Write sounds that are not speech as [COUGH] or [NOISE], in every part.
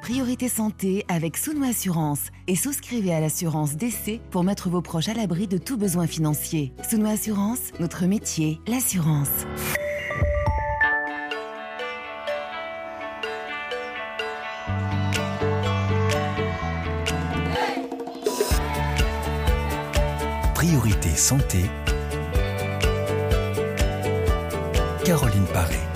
Priorité Santé avec Souno Assurance et souscrivez à l'assurance d'essai pour mettre vos proches à l'abri de tout besoin financier. Souno Assurance, notre métier, l'assurance. Priorité Santé. Caroline Paré.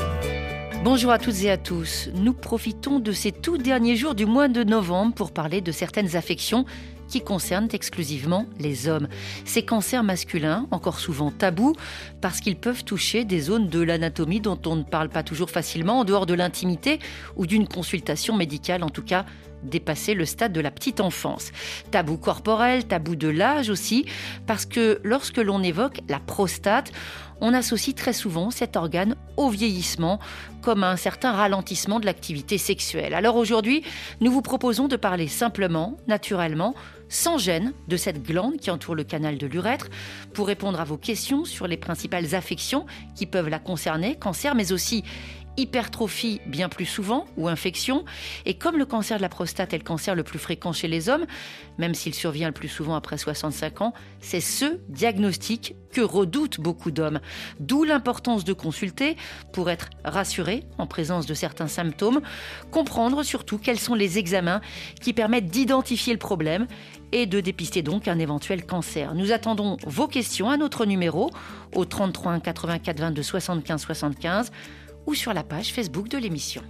Bonjour à toutes et à tous. Nous profitons de ces tout derniers jours du mois de novembre pour parler de certaines affections qui concernent exclusivement les hommes. Ces cancers masculins, encore souvent tabous, parce qu'ils peuvent toucher des zones de l'anatomie dont on ne parle pas toujours facilement en dehors de l'intimité ou d'une consultation médicale, en tout cas dépasser le stade de la petite enfance. Tabou corporel, tabou de l'âge aussi, parce que lorsque l'on évoque la prostate, on associe très souvent cet organe au vieillissement, comme un certain ralentissement de l'activité sexuelle. Alors aujourd'hui, nous vous proposons de parler simplement, naturellement, sans gêne de cette glande qui entoure le canal de l'urètre pour répondre à vos questions sur les principales affections qui peuvent la concerner, cancer, mais aussi hypertrophie bien plus souvent ou infection. Et comme le cancer de la prostate est le cancer le plus fréquent chez les hommes, même s'il survient le plus souvent après 65 ans, c'est ce diagnostic que redoutent beaucoup d'hommes. D'où l'importance de consulter pour être rassuré en présence de certains symptômes, comprendre surtout quels sont les examens qui permettent d'identifier le problème et de dépister donc un éventuel cancer. Nous attendons vos questions à notre numéro au 33 84 22 75 75 ou sur la page Facebook de l'émission.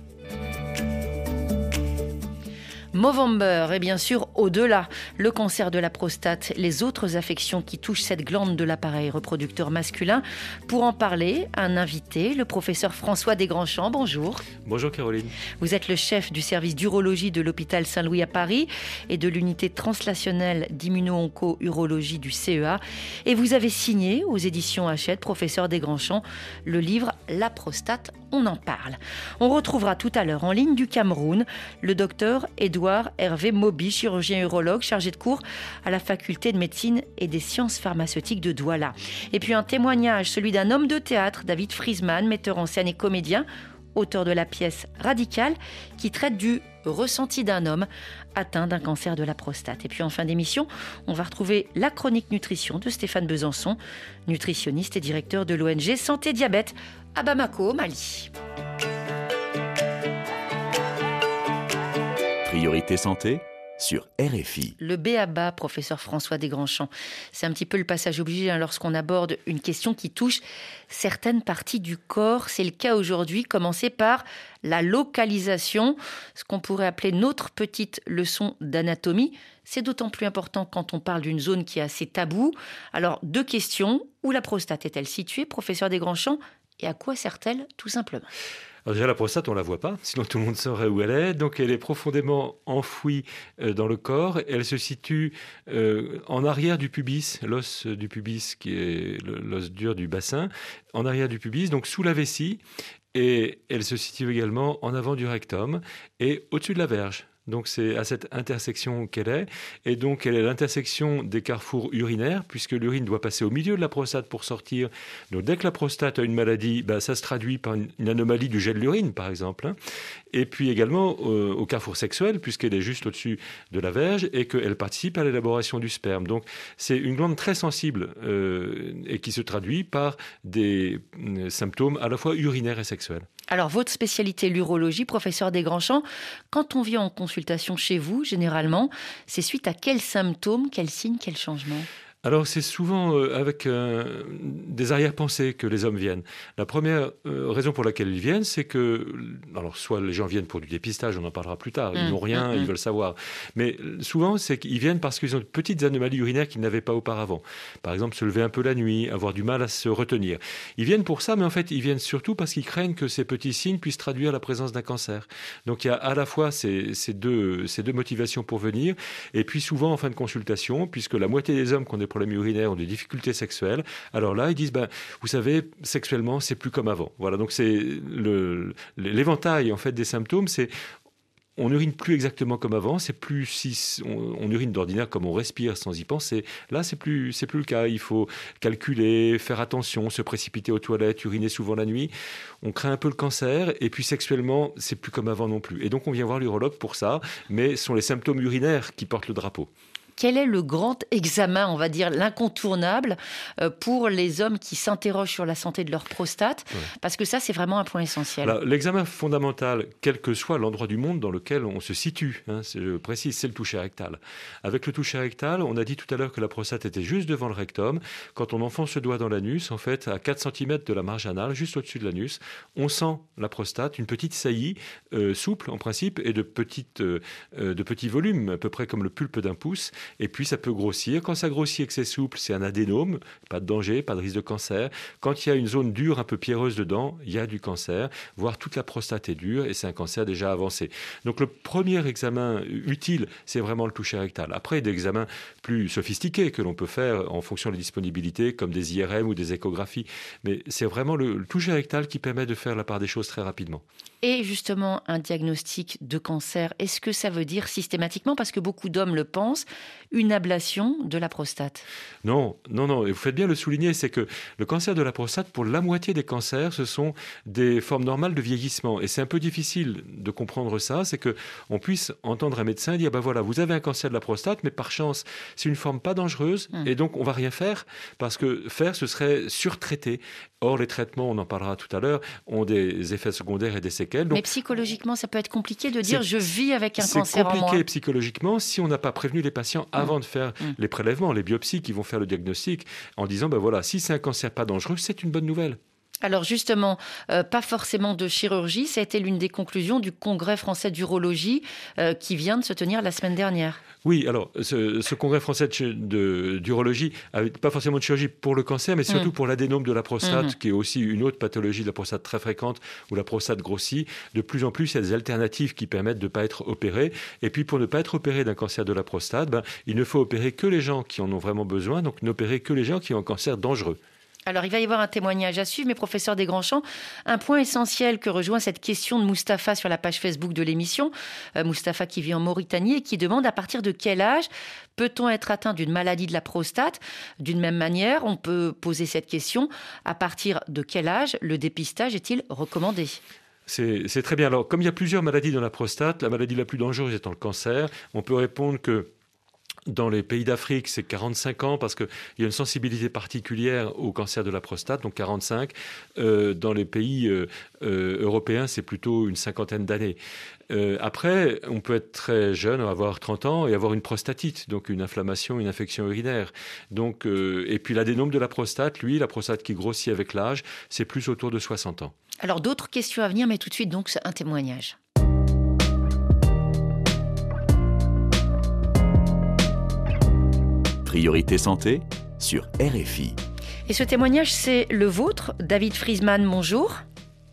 Movember et bien sûr au-delà, le cancer de la prostate, les autres affections qui touchent cette glande de l'appareil reproducteur masculin. Pour en parler, un invité, le professeur François Desgrandchamps. Bonjour. Bonjour Caroline. Vous êtes le chef du service d'urologie de l'hôpital Saint-Louis à Paris et de l'unité translationnelle d'immuno-onco-urologie du CEA. Et vous avez signé aux éditions Hachette, professeur Desgrandchamps, le livre La prostate, on en parle. On retrouvera tout à l'heure en ligne du Cameroun le docteur Edouard Hervé Moby, chirurgien urologue chargé de cours à la faculté de médecine et des sciences pharmaceutiques de Douala. Et puis un témoignage, celui d'un homme de théâtre, David Friesman, metteur en scène et comédien, auteur de la pièce Radical, qui traite du ressenti d'un homme atteint d'un cancer de la prostate. Et puis en fin d'émission, on va retrouver la chronique nutrition de Stéphane Besançon, nutritionniste et directeur de l'ONG Santé Diabète à Bamako, Mali. Priorité santé sur RFI. Le BABA, professeur François Desgrandchamps, c'est un petit peu le passage obligé hein, lorsqu'on aborde une question qui touche certaines parties du corps. C'est le cas aujourd'hui, commencer par la localisation, ce qu'on pourrait appeler notre petite leçon d'anatomie. C'est d'autant plus important quand on parle d'une zone qui est assez taboue. Alors, deux questions. Où la prostate est-elle située, professeur Desgrandchamps, et à quoi sert-elle tout simplement? Alors déjà, la prostate, on ne la voit pas, sinon tout le monde saurait où elle est. Donc elle est profondément enfouie euh, dans le corps. Elle se situe euh, en arrière du pubis, l'os du pubis qui est l'os dur du bassin, en arrière du pubis, donc sous la vessie. Et elle se situe également en avant du rectum et au-dessus de la verge. Donc c'est à cette intersection qu'elle est. Et donc elle est l'intersection des carrefours urinaires, puisque l'urine doit passer au milieu de la prostate pour sortir. Donc dès que la prostate a une maladie, bah, ça se traduit par une, anomalie du gel d'urine, par exemple. Hein. Et puis également euh, au carrefour sexuel, puisqu'elle est juste au-dessus de la verge et qu'elle participe à l'élaboration du sperme. Donc c'est une glande très sensible euh, et qui se traduit par des euh, symptômes à la fois urinaires et sexuels. Alors, votre spécialité, l'urologie, professeur Desgrandchamps, quand on vient en consultation chez vous, généralement, c'est suite à quels symptômes, quels signes, quels changements? Alors c'est souvent euh, avec euh, des arrière-pensées que les hommes viennent. La première euh, raison pour laquelle ils viennent, c'est que, alors soit les gens viennent pour du dépistage, on en parlera plus tard, ils mmh, n'ont rien, mmh, ils mmh. veulent savoir. Mais souvent c'est qu'ils viennent parce qu'ils ont de petites anomalies urinaires qu'ils n'avaient pas auparavant. Par exemple, se lever un peu la nuit, avoir du mal à se retenir. Ils viennent pour ça, mais en fait ils viennent surtout parce qu'ils craignent que ces petits signes puissent traduire la présence d'un cancer. Donc il y a à la fois ces, ces, deux, ces deux motivations pour venir, et puis souvent en fin de consultation, puisque la moitié des hommes qui ont des problèmes urinaires ont des difficultés sexuelles. Alors là, ils disent, ben, vous savez, sexuellement, c'est plus comme avant. Voilà, donc c'est l'éventail en fait des symptômes, c'est on n'urine plus exactement comme avant. C'est plus si on, urine d'ordinaire comme on respire sans y penser. Là, c'est plus c'est plus le cas. Il faut calculer, faire attention, se précipiter aux toilettes, uriner souvent la nuit. On craint un peu le cancer. Et puis sexuellement, c'est plus comme avant non plus. Et donc on vient voir l'urologue pour ça. Mais ce sont les symptômes urinaires qui portent le drapeau quel est le grand examen, on va dire l'incontournable, euh, pour les hommes qui s'interrogent sur la santé de leur prostate Parce que ça, c'est vraiment un point essentiel. L'examen fondamental, quel que soit l'endroit du monde dans lequel on se situe, hein, je précise, c'est le toucher rectal. Avec le toucher rectal, on a dit tout à l'heure que la prostate était juste devant le rectum. Quand on enfonce ce doigt dans l'anus, en fait, à 4 cm de la marge anale, juste au-dessus de l'anus, on sent la prostate, une petite saillie, euh, souple en principe, et de, petites, euh, de petits volumes, à peu près comme le pulpe d'un pouce et puis ça peut grossir. Quand ça grossit et que c'est souple, c'est un adénome, pas de danger, pas de risque de cancer. Quand il y a une zone dure, un peu pierreuse dedans, il y a du cancer, voire toute la prostate est dure et c'est un cancer déjà avancé. Donc le premier examen utile, c'est vraiment le toucher rectal. Après, des examens plus sophistiqués que l'on peut faire en fonction des disponibilités, comme des IRM ou des échographies. Mais c'est vraiment le, le toucher rectal qui permet de faire la part des choses très rapidement. Et justement, un diagnostic de cancer, est-ce que ça veut dire systématiquement, parce que beaucoup d'hommes le pensent, une ablation de la prostate Non, non, non. Et vous faites bien le souligner, c'est que le cancer de la prostate, pour la moitié des cancers, ce sont des formes normales de vieillissement. Et c'est un peu difficile de comprendre ça, c'est que on puisse entendre un médecin dire, ben voilà, vous avez un cancer de la prostate, mais par chance, c'est une forme pas dangereuse, hum. et donc on va rien faire, parce que faire, ce serait surtraiter. Or, les traitements, on en parlera tout à l'heure, ont des effets secondaires et des séquelles. Mais psychologiquement, ça peut être compliqué de dire je vis avec un cancer en moi. C'est compliqué psychologiquement si on n'a pas prévenu les patients avant de faire mm. les prélèvements, les biopsies qui vont faire le diagnostic, en disant ben voilà, si c'est un cancer pas dangereux, c'est une bonne nouvelle. Alors justement, euh, pas forcément de chirurgie, ça a été l'une des conclusions du Congrès français d'urologie euh, qui vient de se tenir la semaine dernière. Oui, alors ce, congrès français d'urologie, pas forcément de chirurgie pour le cancer, mais surtout mm. pour l'adénome de la prostate, mm-hmm. qui est aussi une autre pathologie de la prostate très fréquente, où la prostate grossit. De plus en plus, il y a des alternatives qui permettent de ne pas être opéré. Et puis pour ne pas être opéré d'un cancer de la prostate, ben, il ne faut opérer que les gens qui en ont vraiment besoin, donc n'opérer que les gens qui ont un cancer dangereux. Alors, il va y avoir un témoignage à suivre, mais professeur Desgrands-Champs, un point essentiel que rejoint cette question de Mustapha sur la page Facebook de l'émission, euh, Mustapha qui vit en Mauritanie et qui demande à partir de quel âge peut-on être atteint d'une maladie de la prostate? D'une même manière, on peut poser cette question, à partir de quel âge le dépistage est-il recommandé? C'est très bien. Alors, comme il y a plusieurs maladies dans la prostate, la maladie la plus dangereuse étant le cancer, on peut répondre que dans les pays d'Afrique, c'est 45 ans parce qu'il y a une sensibilité particulière au cancer de la prostate, donc 45. Euh, dans les pays euh, euh, européens, c'est plutôt une cinquantaine d'années. après, on peut être très jeune, avoir 30 ans et avoir une prostatite, donc une inflammation, une infection urinaire. Donc, et puis l'adénome de la prostate, lui, la prostate qui grossit avec l'âge, c'est plus autour de 60 ans. Alors d'autres questions à venir, mais tout de suite donc un témoignage. Priorité santé sur RFI. Et ce témoignage, c'est le vôtre, David Friesman, bonjour.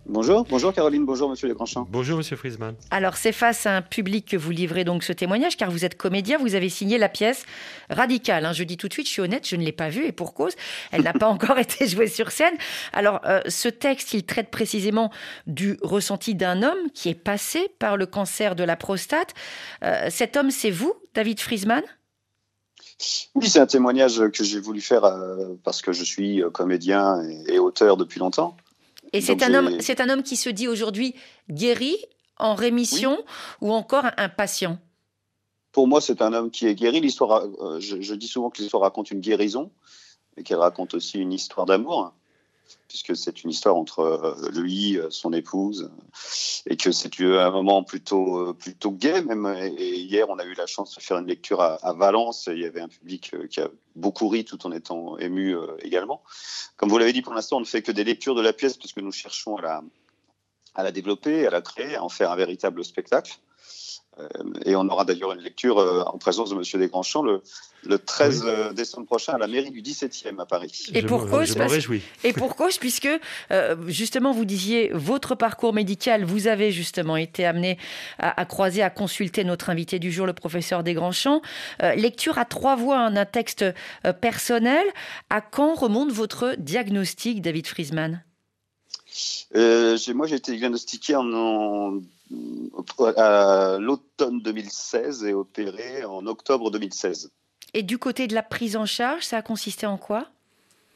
Bonjour, bonjour Caroline, bonjour Monsieur Legrandchamp. Bonjour Monsieur Friesman. Alors c'est face à un public que vous livrez donc ce témoignage, car vous êtes comédien, vous avez signé la pièce Radicale. Hein. Je dis tout de suite, je suis honnête, je ne l'ai pas vue et pour cause, elle n'a pas [LAUGHS] encore été jouée sur scène. Alors euh, ce texte, il traite précisément du ressenti d'un homme qui est passé par le cancer de la prostate. Euh, cet homme, c'est vous, David Friesman? Oui, c'est un témoignage que j'ai voulu faire euh, parce que je suis euh, comédien et, auteur depuis longtemps. Et c'est un, homme, c'est un homme qui se dit aujourd'hui guéri, en rémission ou encore un patient? Pour moi, c'est un homme qui est guéri. L'histoire, euh, je, dis souvent que l'histoire raconte une guérison et qu'elle raconte aussi une histoire d'amour puisque c'est une histoire entre euh, lui, euh, son épouse, et que c'est un moment plutôt, euh, plutôt gai même. Et hier, on a eu la chance de faire une lecture à, Valence. Il y avait un public qui a beaucoup ri tout en étant ému également. Comme vous l'avez dit, pour l'instant, on ne fait que des lectures de la pièce puisque nous cherchons à la, à la développer, à la créer, à en faire un véritable spectacle. Euh, et on aura d'ailleurs une lecture euh, en présence de Monsieur Desgrands-Champs le, le 13 euh, décembre prochain à la mairie du 17e à Paris. Et pour cause, et pour cause, puisque justement vous disiez votre parcours médical, vous avez justement été amené à, croiser, à consulter notre invité du jour, le professeur Desgrands-Champs. lecture à trois voix hein, d'un texte personnel. À quand remonte votre diagnostic, David Friesman? Moi, j'ai été diagnostiqué en à l'automne 2016 et opéré en octobre 2016. Et du côté de la prise en charge, ça a consisté en quoi?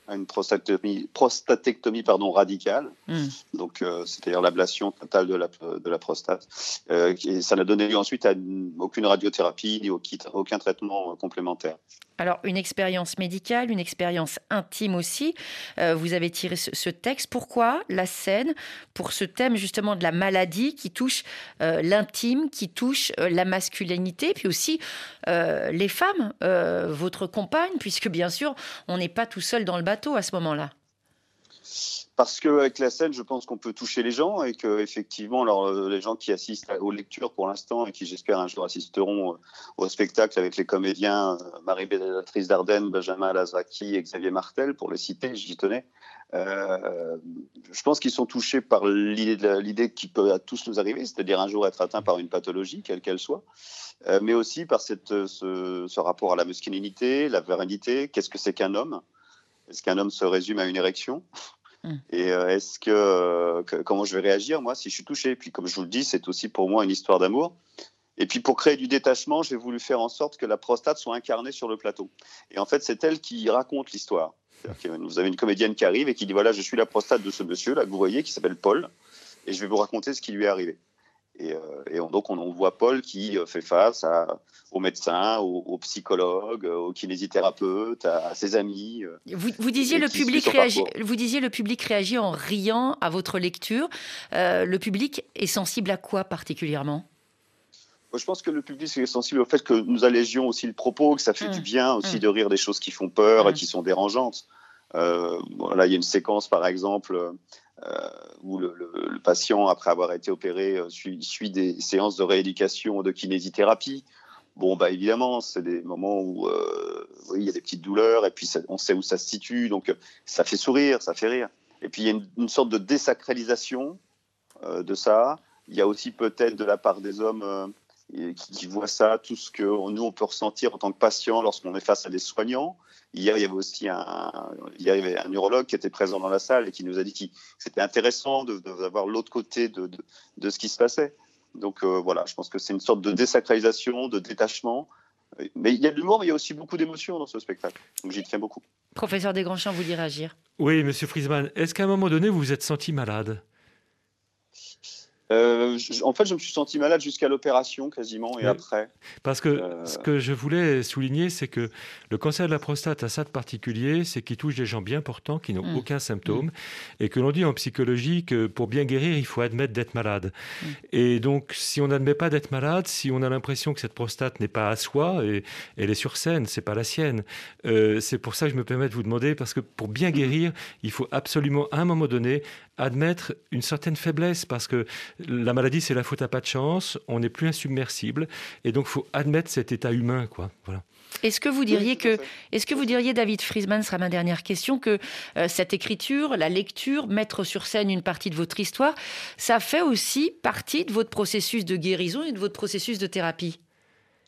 Une prostatectomie, prostatectomie pardon, radicale, hmm. donc euh, c'est-à-dire l'ablation totale de la, de la prostate. Euh, et ça n'a donné lieu ensuite à aucune radiothérapie ni aucun traitement complémentaire. Alors, une expérience médicale, une expérience intime aussi. Euh, vous avez tiré ce, texte. Pourquoi la scène Pour ce thème justement de la maladie qui touche euh, l'intime, qui touche euh, la masculinité, puis aussi les femmes, votre compagne, puisque bien sûr, on n'est pas tout seul dans le à ce moment-là? Parce qu'avec la scène, je pense qu'on peut toucher les gens et que effectivement, alors euh, les gens qui assistent aux lectures pour l'instant et qui j'espère un jour assisteront euh, au spectacle avec les comédiens euh, Marie Bédatrice Dardenne, Benjamin Lazraki et Xavier Martel, pour les citer, j'y tenais. Je pense qu'ils sont touchés par l'idée qui peut à tous nous arriver, c'est-à-dire un jour être atteint par une pathologie, quelle qu'elle soit, mais aussi par cette, ce, ce, rapport à la masculinité, la virilité. Qu'est-ce que c'est qu'un homme? Est-ce qu'un homme se résume à une érection Mm. Et euh, est-ce euh, que, comment je vais réagir moi si je suis touché? Puis comme je vous le dis, c'est aussi pour moi une histoire d'amour. Et puis pour créer du détachement, j'ai voulu faire en sorte que la prostate soit incarnée sur le plateau. Et en fait, c'est elle qui raconte l'histoire. Vous avez une comédienne qui arrive et qui dit voilà, je suis la prostate de ce monsieur là que vous voyez, qui s'appelle Paul, et je vais vous raconter ce qui lui est arrivé. Et, euh, donc, on, voit Paul qui euh, fait face à, aux médecins, aux, psychologues, aux kinésithérapeutes, à, ses amis. Euh, vous, disiez le public réagit, vous disiez le public réagit en riant à votre lecture. le public est sensible à quoi particulièrement? Je pense que le public est sensible au fait que nous allégions aussi le propos, que ça fait mmh. du bien aussi mmh. de rire des choses qui font peur et mmh. qui sont dérangeantes. voilà, il y a une séquence, par exemple, euh, où le, patient, après avoir été opéré, euh, suit, des séances de rééducation, de kinésithérapie. Bon, bah évidemment, c'est des moments où euh, il y a des petites douleurs et puis on sait où ça se situe, donc ça fait sourire, ça fait rire. Et puis il y a une, sorte de désacralisation de ça. Il y a aussi peut-être de la part des hommes qui, voient ça, tout ce que nous on peut ressentir en tant que patient lorsqu'on est face à des soignants. Hier, il y avait aussi un, il y avait un neurologue qui était présent dans la salle et qui nous a dit que c'était intéressant de, voir l'autre côté de, de, ce qui se passait. Donc euh, voilà, je pense que c'est une sorte de désacralisation, de détachement. Mais il y a de l'humour, mais il y a aussi beaucoup d'émotions dans ce spectacle. Donc j'y tiens beaucoup. Professeur Desgrands-Champs, vous dire agir. Oui, monsieur Friesman, est-ce qu'à un moment donné, vous vous êtes senti malade? Euh, en fait, je me suis senti malade jusqu'à l'opération quasiment et après. Parce que euh, ce que je voulais souligner, c'est que le cancer de la prostate a ça de particulier, c'est qu'il touche des gens bien portants qui n'ont mm. aucun symptôme mm. et que l'on dit en psychologie que pour bien guérir, il faut admettre d'être malade. Mm. Et donc, si on n'admet pas d'être malade, si on a l'impression que cette prostate n'est pas à soi et elle est sur scène, c'est pas la sienne. Euh, c'est pour ça que je me permets de vous demander parce que pour bien guérir, il faut absolument à un moment donné admettre une certaine faiblesse parce que la maladie, c'est la faute à pas de chance, on n'est plus insubmersible, et donc il faut admettre cet état humain. quoi. Voilà. Est-ce que vous diriez que, est-ce que vous diriez, David Friesman, sera ma dernière question, que euh, cette écriture, la lecture, mettre sur scène une partie de votre histoire, ça fait aussi partie de votre processus de guérison et de votre processus de thérapie?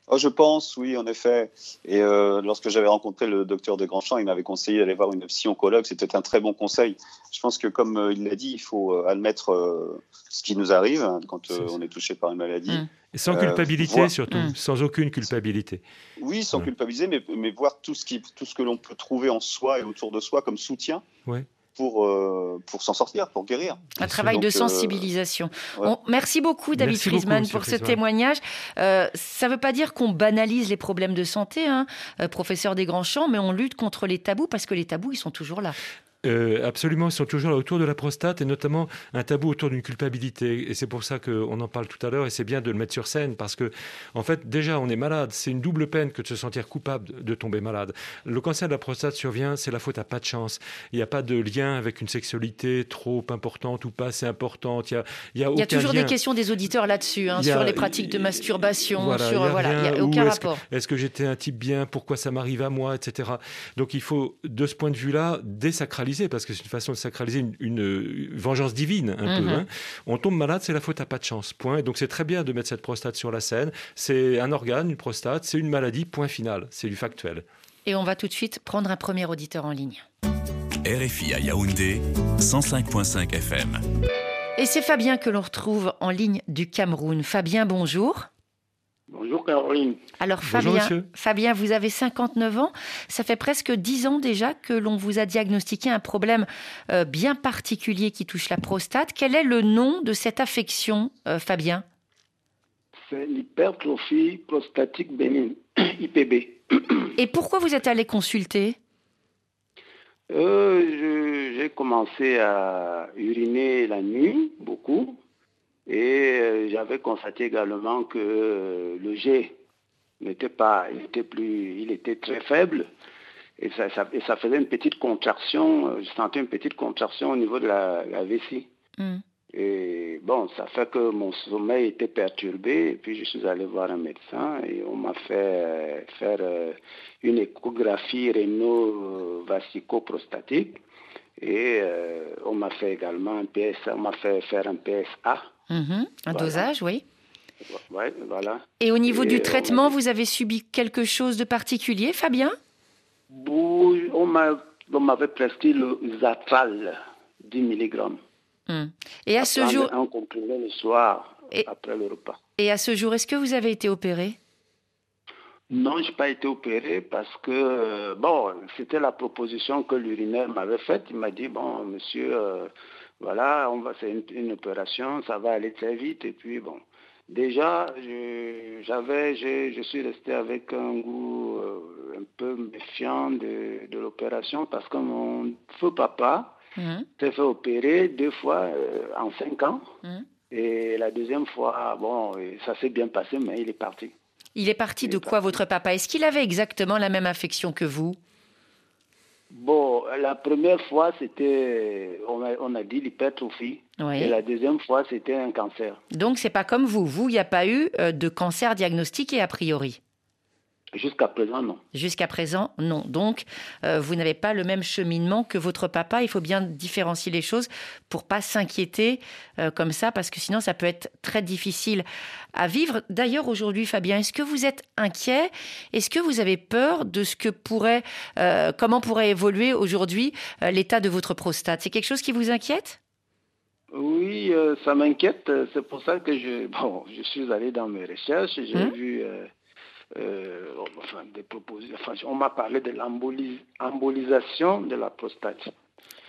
Oh, je pense, oui, en effet. Et euh, lorsque j'avais rencontré le docteur de Grandchamp, il m'avait conseillé d'aller voir une psy-oncologue. C'était un très bon conseil. Je pense que, comme euh, il l'a dit, il faut euh, admettre ce qui nous arrive hein, quand on est touché par une maladie. Mmh. Et sans culpabilité, surtout. Mmh. Sans aucune culpabilité. Oui, sans culpabiliser, mais, mais, voir tout ce, qui, tout ce que l'on peut trouver en soi et autour de soi comme soutien. Ouais pour, euh, pour s'en sortir, pour guérir. Un travail de euh, sensibilisation. merci beaucoup, David Friesman, pour ce témoignage. Euh, ça ne veut pas dire qu'on banalise les problèmes de santé, hein, professeur des grands champs, mais on lutte contre les tabous parce que les tabous, ils sont toujours là. Euh, absolument, ils sont toujours autour de la prostate et notamment un tabou autour d'une culpabilité. Et c'est pour ça qu'on en parle tout à l'heure et c'est bien de le mettre sur scène parce que, en fait, déjà, on est malade. C'est une double peine que de se sentir coupable de tomber malade. Le cancer de la prostate survient, c'est la faute à pas de chance. Il n'y a pas de lien avec une sexualité trop importante ou pas assez importante. Il y a, il y a, il y a toujours des questions des auditeurs là-dessus, hein, sur les pratiques de masturbation, voilà, sur, voilà, il n'y a aucun rapport. Est-ce que, que j'étais un type bien? Pourquoi ça m'arrive à moi, etc. Donc il faut, de ce point de vue-là, désacraliser parce que c'est une façon de sacraliser une, vengeance divine, un peu. Mhm. Hein. On tombe malade, c'est la faute à pas de chance. Point. Donc c'est très bien de mettre cette prostate sur la scène. C'est un organe, une prostate, c'est une maladie, point final. C'est du factuel. Et on va tout de suite prendre un premier auditeur en ligne. RFI à Yaoundé, 105.5 FM. Et c'est Fabien que l'on retrouve en ligne du Cameroun. Fabien, bonjour. Bonjour Caroline. Alors Fabien, Fabien, vous avez 59 ans. Ça fait presque 10 ans déjà que l'on vous a diagnostiqué un problème euh, bien particulier qui touche la prostate. Quel est le nom de cette affection, euh, Fabien? C'est l'hypertrophie prostatique bénigne, [CLEARS THROAT] IPB. [CLEARS THROAT] Et pourquoi vous êtes allé consulter? Euh, J'ai commencé à uriner la nuit, beaucoup. Euh, j'avais constaté également que euh, le jet n'était pas, il était plus, il était très faible. Et ça, ça, faisait une petite contraction, euh, je sentais une petite contraction au niveau de la, vessie. Hmm. Et bon, ça fait que mon sommeil était perturbé. Et puis je suis allé voir un médecin et on m'a fait faire une échographie réno-vasico-prostatique. Et on m'a fait également un PSA, on m'a fait faire un PSA. Mhm. Un dosage, oui. voilà. Et au niveau du traitement, vous avez subi quelque chose de particulier, Fabien? On m'avait prescrit le Zatral, 10 mg. Hmm. Et à ce jour. Comprimé le soir, après le repas. Et à ce jour, est-ce que vous avez été opéré? Non, je n'ai pas été opéré parce que, euh, bon, c'était la proposition que l'urinaire m'avait faite. Il m'a dit, bon, monsieur, euh, voilà, on va, c'est une, opération, ça va aller très vite. Et puis, bon, déjà, j'avais, je, suis resté avec un goût euh, un peu méfiant de, l'opération parce que mon feu papa mmh. s'est fait opérer deux fois euh, en cinq ans. Mmh. Et la deuxième fois, bon, ça s'est bien passé, mais il est parti. Il est parti de quoi, votre papa? Est-ce qu'il avait exactement la même affection que vous? Bon, la première fois, c'était, on a, dit l'hypertrophie. Et la deuxième fois, c'était un cancer. Donc, c'est pas comme vous. Vous, il n'y a pas eu euh, de cancer diagnostiqué a priori Jusqu'à présent, non. Jusqu'à présent, non. Donc, euh, vous n'avez pas le même cheminement que votre papa. Il faut bien différencier les choses pour pas s'inquiéter euh, comme ça, parce que sinon, ça peut être très difficile à vivre. D'ailleurs, aujourd'hui, Fabien, est-ce que vous êtes inquiet? Est-ce que vous avez peur de ce que pourrait, euh, comment pourrait évoluer aujourd'hui l'état de votre prostate? C'est quelque chose qui vous inquiète? Oui, ça m'inquiète. C'est pour ça que je, [LAUGHS] bon, je suis allé dans mes recherches. J'ai hum? vu euh, on m'a parlé de l'embolisation de la prostate.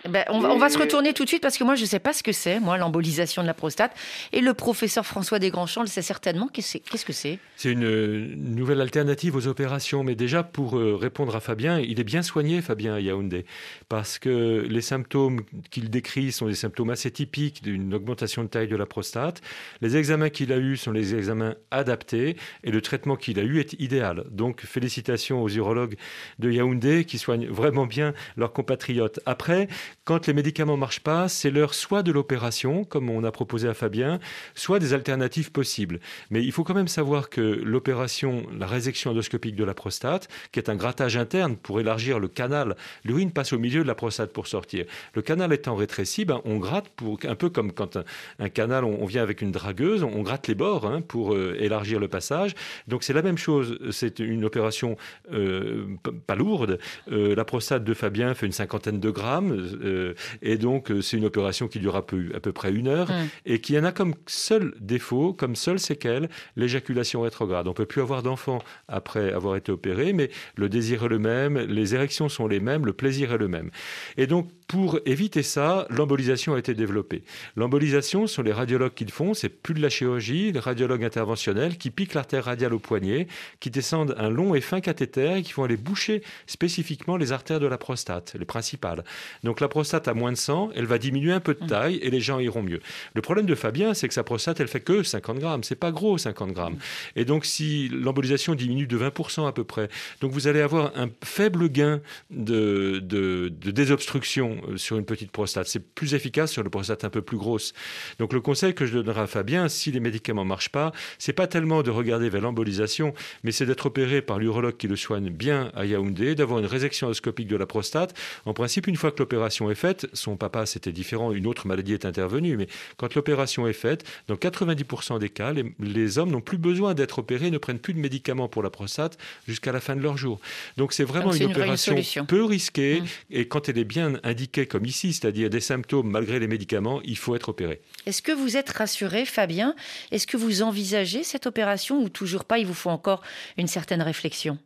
Ben, on, va, se retourner tout de suite parce que moi, je ne sais pas ce que c'est, moi, l'embolisation de la prostate. Et le professeur François Desgrands-Champs le sait certainement. Qu'est-ce que c'est C'est? Une nouvelle alternative aux opérations. Mais déjà, pour euh, répondre à Fabien, il est bien soigné, Fabien à Yaoundé. Parce que les symptômes qu'il décrit sont des symptômes assez typiques d'une augmentation de taille de la prostate. Les examens qu'il a eus sont les examens adaptés. Et le traitement qu'il a eu est idéal. Donc, félicitations aux urologues de Yaoundé qui soignent vraiment bien leurs compatriotes. Après, quand les médicaments ne marchent pas, c'est l'heure soit de l'opération, comme on a proposé à Fabien, soit des alternatives possibles. Mais il faut quand même savoir que l'opération, la résection endoscopique de la prostate, qui est un grattage interne pour élargir le canal, l'urine passe au milieu de la prostate pour sortir. Le canal étant rétréci, ben, on gratte pour, un peu comme quand un, canal, on, vient avec une dragueuse, on, gratte les bords hein, pour euh, élargir le passage. Donc c'est la même chose, c'est une opération euh, pas lourde. Euh, la prostate de Fabien fait une cinquantaine de grammes, euh, et donc, euh, c'est une opération qui dure à peu, à peu près une heure hum. et qui en a comme seul défaut, comme seule séquelle, l'éjaculation rétrograde. On peut plus avoir d'enfants après avoir été opéré, mais le désir est le même, les érections sont les mêmes, le plaisir est le même. Et donc, pour éviter ça, l'embolisation a été développée. L'embolisation, ce sont les radiologues qui le font, c'est plus de la chirurgie, les radiologues interventionnels qui piquent l'artère radiale au poignet, qui descendent un long et fin cathéter et qui vont aller boucher spécifiquement les artères de la prostate, les principales. Donc la prostate a moins de sang, elle va diminuer un peu de taille et les gens iront mieux. Le problème de Fabien, c'est que sa prostate, elle fait que 50 grammes. C'est pas gros, 50 grammes. Et donc, si l'embolisation diminue de 20% à peu près, donc vous allez avoir un faible gain de, de, de désobstruction euh, sur une petite prostate. C'est plus efficace sur une prostate un peu plus grosse. Donc le conseil que je donnerai à Fabien, si les médicaments ne marchent pas, c'est pas tellement de regarder vers l'embolisation, mais c'est d'être opéré par l'urologue qui le soigne bien à Yaoundé, d'avoir une résection endoscopique de la prostate. En principe, une fois que l'opération l'opération est faite, son papa c'était différent, une autre maladie est intervenue, mais quand l'opération est faite, dans 90% des cas, les, hommes n'ont plus besoin d'être opérés, ne prennent plus de médicaments pour la prostate jusqu'à la fin de leur jour. Donc c'est vraiment une, opération peu risquée, mmh. et quand elle est bien indiquée comme ici, c'est-à-dire des symptômes malgré les médicaments, il faut être opéré. Est-ce que vous êtes rassuré, Fabien? Est-ce que vous envisagez cette opération ou toujours pas Il vous faut encore une certaine réflexion?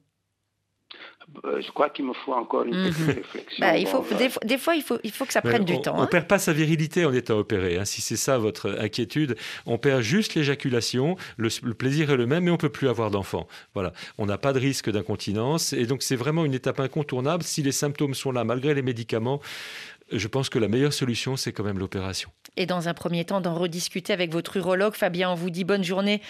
Je crois qu'il me faut encore une petite mhm. réflexion. Bah, il faut, des, fois, il faut, il faut que ça prenne du temps. On ne hein. perd pas sa virilité en étant opéré. Hein. Si c'est ça votre inquiétude, on perd juste l'éjaculation. Le, plaisir est le même, mais on peut plus avoir d'enfant. Voilà. On n'a pas de risque d'incontinence. Et donc, c'est vraiment une étape incontournable. Si les symptômes sont là, malgré les médicaments, je pense que la meilleure solution, c'est quand même l'opération. Et dans un premier temps, d'en rediscuter avec votre urologue. Fabien, on vous dit bonne journée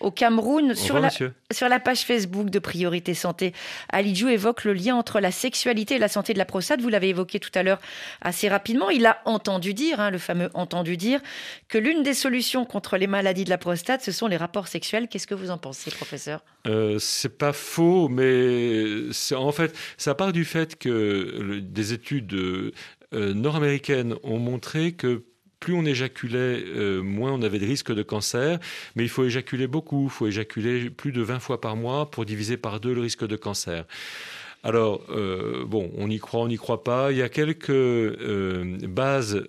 au Cameroun. sur, la, sur la page Facebook de Priorité Santé, Alidjou évoque le lien entre la sexualité et la santé de la prostate. Vous l'avez évoqué tout à l'heure assez rapidement. Il a entendu dire, hein, le fameux entendu dire, que l'une des solutions contre les maladies de la prostate, ce sont les rapports sexuels. Qu'est-ce que vous en pensez, professeur? Euh, C'est pas faux, mais en fait, ça part du fait que des études nord-américaines ont montré que plus on éjaculait, euh, moins on avait de risques de cancer. Mais il faut éjaculer beaucoup. Il faut éjaculer plus de 20 fois par mois pour diviser par deux le risque de cancer. Alors, euh, bon, on y croit, on n'y croit pas. Il y a quelques bases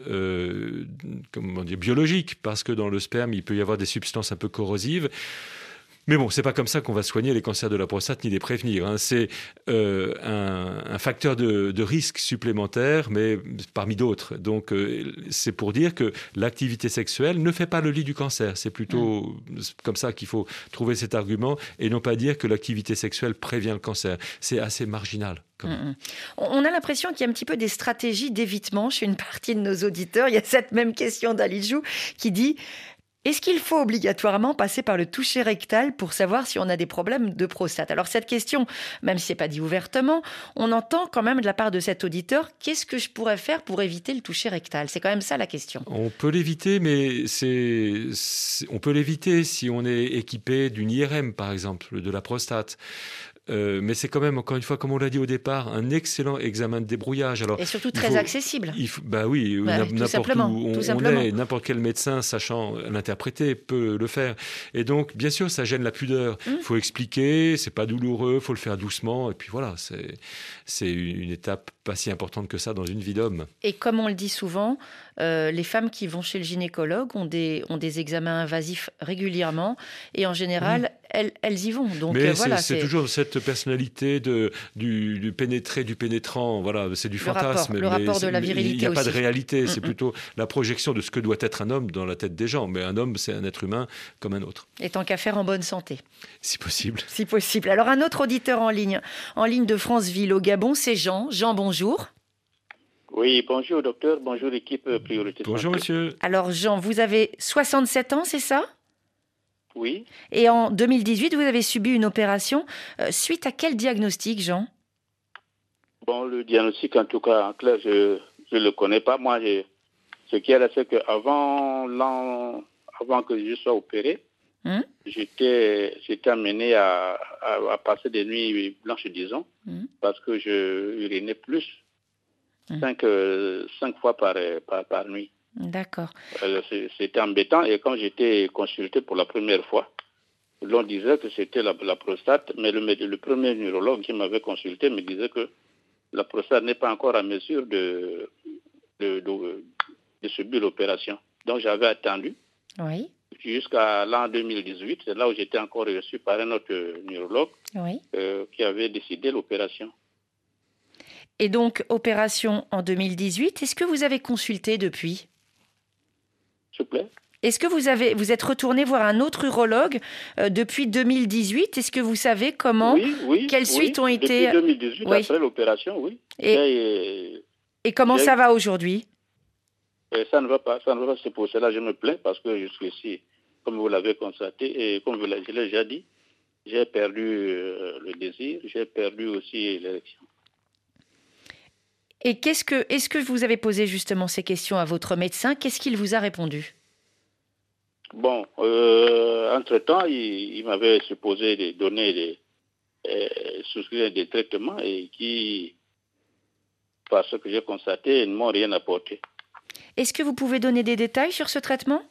comment dire, biologiques, parce que dans le sperme, il peut y avoir des substances un peu corrosives. Mais bon, c'est pas comme ça qu'on va soigner les cancers de la prostate ni les prévenir. Hein. C'est euh, un, facteur de, risque supplémentaire, mais parmi d'autres. Donc, euh, c'est pour dire que l'activité sexuelle ne fait pas le lit du cancer. C'est plutôt mm. comme ça qu'il faut trouver cet argument et non pas dire que l'activité sexuelle prévient le cancer. C'est assez marginal. Mm, mm. On a l'impression qu'il y a un petit peu des stratégies d'évitement chez une partie de nos auditeurs. Il y a cette même question d'Alijou qui dit est-ce qu'il faut obligatoirement passer par le toucher rectal pour savoir si on a des problèmes de prostate? Alors cette question, même si c'est pas dit ouvertement, on entend quand même de la part de cet auditeur, qu'est-ce que je pourrais faire pour éviter le toucher rectal? C'est quand même ça la question. On peut l'éviter, mais c'est, on peut l'éviter si on est équipé d'une IRM par exemple de la prostate. Euh, mais c'est quand même, encore une fois, comme on l'a dit au départ, un excellent examen de débrouillage. Alors, et surtout très accessible. Il bah oui, bah, n'importe où on, est, n'importe quel médecin sachant l'interpréter peut le faire. Et donc, bien sûr, ça gêne la pudeur. Il mmh. faut expliquer, c'est pas douloureux, faut le faire doucement. Et puis voilà, c'est une étape pas si importante que ça dans une vie d'homme. Et comme on le dit souvent, euh, les femmes qui vont chez le gynécologue ont des, ont des examens invasifs régulièrement et en général, elles, elles, y vont. Donc, Mais euh, voilà, c'est toujours cette personnalité de, du, du pénétré, du pénétrant. Voilà, c'est du fantasme. le rapport de la virilité. Il n'y a pas de réalité. C'est plutôt la projection de ce que doit être un homme dans la tête des gens. Mais un homme, c'est un être humain comme un autre. Et tant qu'à faire en bonne santé. Si possible. Si possible. Alors, un autre auditeur en ligne, en ligne de Franceville au Gabon, c'est Jean. Jean, bonjour. Oui, bonjour docteur, bonjour équipe Priorité. Bonjour monsieur. Alors Jean, vous avez 67 ans, c'est ça? Oui. Et en 2018, vous avez subi une opération. Euh, suite à quel diagnostic, Jean? Bon, le diagnostic, en tout cas, en clair, je ne le connais pas. Moi, ce qui est là, c'est qu'avant avant que je sois opéré, hum? j'étais amené à, à, passer des nuits blanches, disons, hum? parce que je urinais plus Mmh. cinq, euh, cinq fois par, par, par nuit. D'accord. Euh, c'était embêtant et quand j'étais consulté pour la première fois, l'on disait que c'était la, la, prostate, mais le, le premier neurologue qui m'avait consulté me disait que la prostate n'est pas encore à mesure de, de, de, subir l'opération. Donc j'avais attendu oui. Jusqu'à l'an 2018, c'est là où j'étais encore reçu par un autre neurologue oui. euh, qui avait décidé l'opération. Et donc, opération en 2018. Est-ce que vous avez consulté depuis? S'il vous plaît est-ce que vous avez vous êtes retourné voir un autre urologue euh, depuis 2018 Est-ce que vous savez comment Oui, oui. Quelles suites ont été Depuis 2018, après l'opération, oui. Et, et comment ça va aujourd'hui? Ça ne va pas, ça ne va pas. C'est pour cela que je me plains parce que je suis ici, comme vous l'avez constaté et comme vous l'avez déjà dit, j'ai perdu euh, le désir, j'ai perdu aussi l'érection. Et qu'est-ce que, est-ce que vous avez posé justement ces questions à votre médecin? Qu'est-ce qu'il vous a répondu? Bon, euh, entre-temps, il, m'avait supposé des donner des, euh, souscrire des traitements et qui, par ce que j'ai constaté, ne m'ont rien apporté. Est-ce que vous pouvez donner des détails sur ce traitement?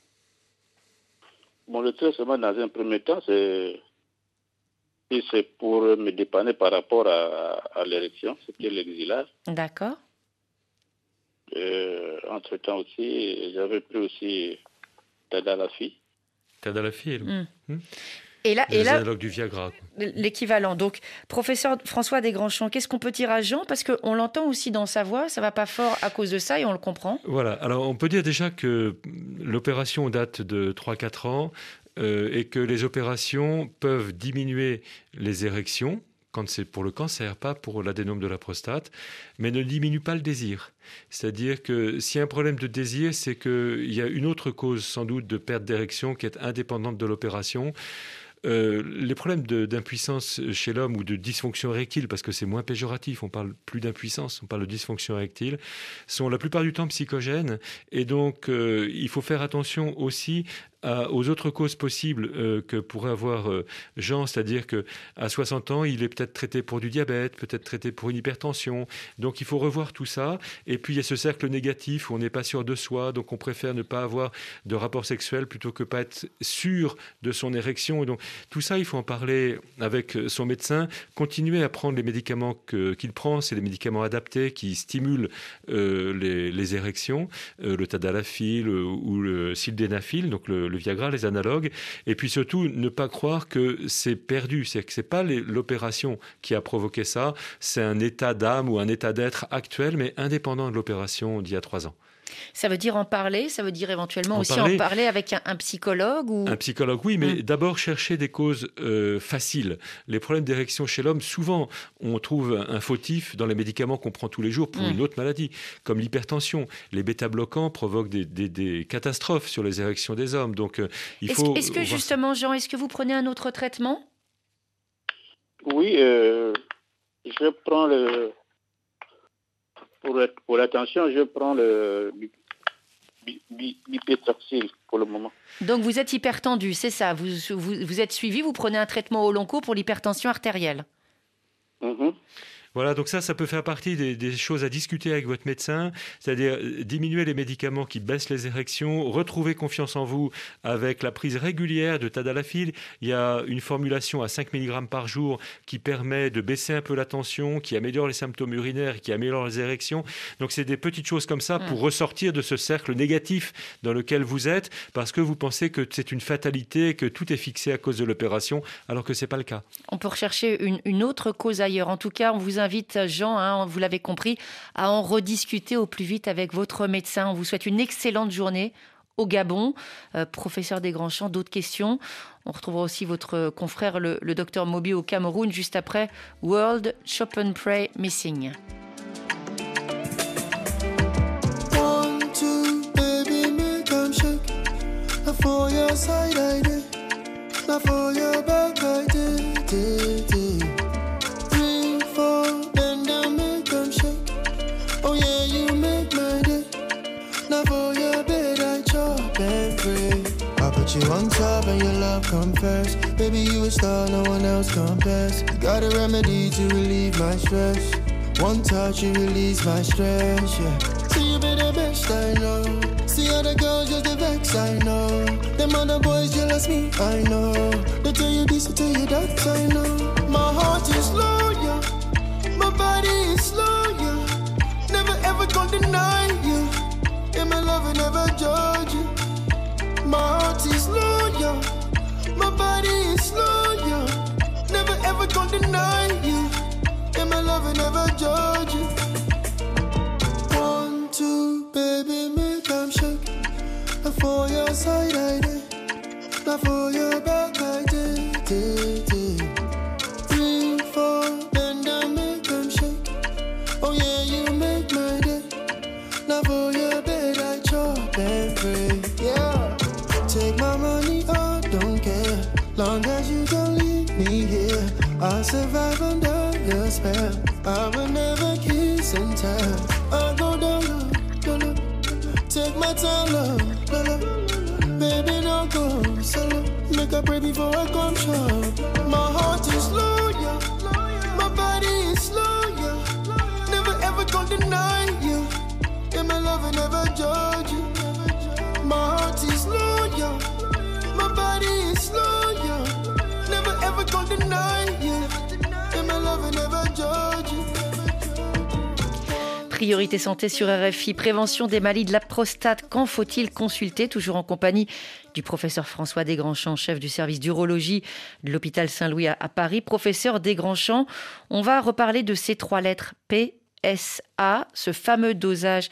Bon, le traitement, dans un premier temps, c'est c'est pour me dépanner par rapport à, l'érection, c'était l'exilage. D'accord. Euh, entre-temps aussi, j'avais pris aussi Tadalafi. Tadalafi, mmh. Mmh. Et là, et là du Viagra. L'équivalent. Donc, professeur François Desgrands-Champs, qu'est-ce qu'on peut dire à Jean? Parce qu'on l'entend aussi dans sa voix, ça va pas fort à cause de ça et on le comprend. Voilà. Alors, on peut dire déjà que l'opération date de 3-4 ans euh, et que les opérations peuvent diminuer les érections quand c'est pour le cancer, pas pour l'adénome de la prostate, mais ne diminue pas le désir. C'est-à-dire que s'il y a un problème de désir, c'est qu'il y a une autre cause sans doute de perte d'érection qui est indépendante de l'opération. Euh, les problèmes d'impuissance chez l'homme ou de dysfonction érectile, parce que c'est moins péjoratif, on parle plus d'impuissance, on parle de dysfonction érectile, sont la plupart du temps psychogènes. Et donc, euh, il faut faire attention aussi aux autres causes possibles euh, que pourrait avoir euh, Jean, c'est-à-dire que à 60 ans, il est peut-être traité pour du diabète, peut-être traité pour une hypertension. Donc il faut revoir tout ça. Et puis il y a ce cercle négatif où on n'est pas sûr de soi, donc on préfère ne pas avoir de rapport sexuel plutôt que pas être sûr de son érection. Donc tout ça, il faut en parler avec son médecin, continuer à prendre les médicaments qu'il prend, c'est les médicaments adaptés qui stimulent euh, les, érections, le tadalafil ou le sildenafil, donc le, le Viagra, les analogues, et puis surtout ne pas croire que c'est perdu, c'est que c'est pas l'opération qui a provoqué ça, c'est un état d'âme ou un état d'être actuel, mais indépendant de l'opération d'il y a trois ans. Ça veut dire en parler, ça veut dire éventuellement aussi en parler avec un, psychologue ou... Un psychologue, oui, mais hum. d'abord chercher des causes euh, faciles. Les problèmes d'érection chez l'homme, souvent, on trouve un fautif dans les médicaments qu'on prend tous les jours pour une autre maladie, comme l'hypertension. Les bêta-bloquants provoquent des, catastrophes sur les érections des hommes. Donc, euh, il faut. Est-ce que justement, Jean, est-ce que vous prenez un autre traitement? Oui, euh, je prends le pour, pour l'attention, je prends le bipétraxil pour le moment. Donc vous êtes hypertendu, c'est ça vous, vous, êtes suivi, vous prenez un traitement au long cours pour l'hypertension artérielle. Mm-hmm. Voilà, donc ça, ça peut faire partie des, choses à discuter avec votre médecin, c'est-à-dire euh, diminuer les médicaments qui baissent les érections, retrouver confiance en vous avec la prise régulière de tadalafil. Il y a une formulation à 5 mg par jour qui permet de baisser un peu la tension, qui améliore les symptômes urinaires, qui améliore les érections. Donc c'est des petites choses comme ça pour mm. ressortir de ce cercle négatif dans lequel vous êtes, parce que vous pensez que c'est une fatalité, que tout est fixé à cause de l'opération, alors que c'est pas le cas. On peut rechercher une, une autre cause ailleurs. En tout cas, on vous invite, Jean, hein, vous l'avez compris, à en rediscuter au plus vite avec votre médecin. On vous souhaite une excellente journée au Gabon. Euh, professeur des Grands Champs, d'autres questions? On retrouvera aussi votre confrère, le, docteur Moby, au Cameroun, juste après World Shop and Pray Missing. Put you on top and your love come first. Baby, you a star, no one else compares. You got a remedy to relieve my stress. One touch, you release my stress, yeah. See, you be the best, I know. See other girls just the vex, I know. Them other boys jealous me, I know. They tell you this, they tell you that, I know. My heart is loyal, my body is loyal. Never ever gonna deny you. and my love, will never judge you. My heart is loyal, my body is loyal. Never ever gonna deny you, and my love will never judge you. One, two, baby, make them shake. And for your side, I did. Now for your back, I did. Survive under your spell. I will never kiss and tell. I go down low, low, low. Take my time, love, low. Baby, don't go solo. Make a pray before I come short. Priorité santé sur RFI, prévention des maladies de la prostate. Quand faut-il consulter? Toujours en compagnie du professeur François Desgrandchamps, chef du service d'urologie de l'hôpital Saint-Louis à Paris. Professeur Desgrandchamps, on va reparler de ces trois lettres P, SA, ce fameux dosage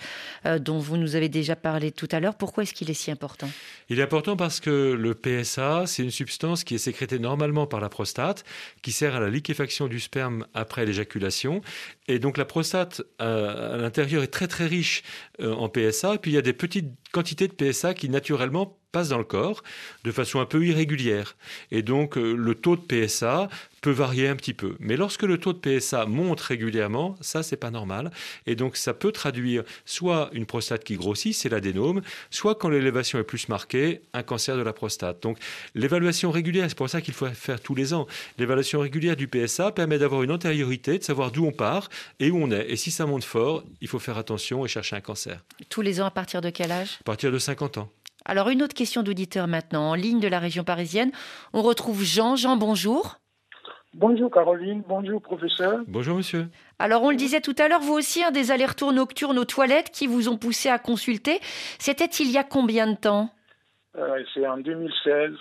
euh, dont vous nous avez déjà parlé tout à l'heure. Pourquoi est-ce qu'il est si important? Il est important parce que le PSA, c'est une substance qui est sécrétée normalement par la prostate, qui sert à la liquéfaction du sperme après l'éjaculation. Et donc la prostate euh, à l'intérieur est très très riche euh, en PSA. Et puis il y a des petites quantités de PSA qui naturellement passe dans le corps de façon un peu irrégulière. Et donc le taux de PSA peut varier un petit peu. Mais lorsque le taux de PSA monte régulièrement, ça c'est pas normal. Et donc ça peut traduire soit une prostate qui grossit, c'est l'adénome, soit quand l'élévation est plus marquée, un cancer de la prostate. Donc l'évaluation régulière, c'est pour ça qu'il faut faire tous les ans. L'évaluation régulière du PSA permet d'avoir une antériorité, de savoir d'où on part et où on est. Et si ça monte fort, il faut faire attention et chercher un cancer. Tous les ans à partir de quel âge? À partir de 50 ans. Alors une autre question d'auditeur maintenant, en ligne de la région parisienne. On retrouve Jean. Jean, bonjour. Bonjour Caroline, bonjour professeur. Bonjour monsieur. Alors on le disait tout à l'heure, vous aussi, un des allers-retours nocturnes aux toilettes qui vous ont poussé à consulter, c'était il y a combien de temps euh, C'est en 2016.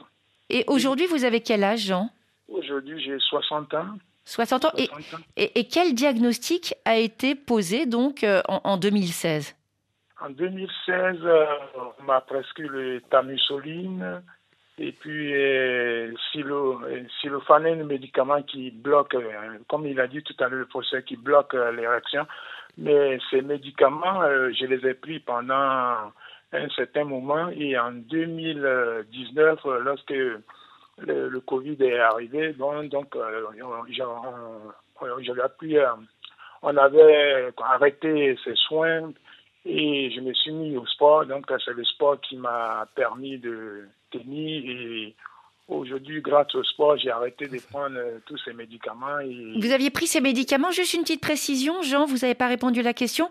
Et aujourd'hui, vous avez quel âge, Jean? Aujourd'hui, j'ai 60 ans. 60 ans. Et, quel diagnostic a été posé donc euh, en 2016 en 2016, euh, on m'a prescrit le tamusoline et puis euh, silo, le médicament qui bloque, euh, comme il a dit tout à l'heure le professeur, qui bloque l'érection. Mais ces médicaments, je les ai pris pendant un certain moment et en 2019, lorsque le, Covid est arrivé, bon, donc appris, on avait arrêté ces soins et je me suis mis au sport, donc c'est le sport qui m'a permis de tenir. Et aujourd'hui, grâce au sport, j'ai arrêté de prendre euh, tous ces médicaments. Vous aviez pris ces médicaments, juste une petite précision, Jean, vous n'avez pas répondu à la question.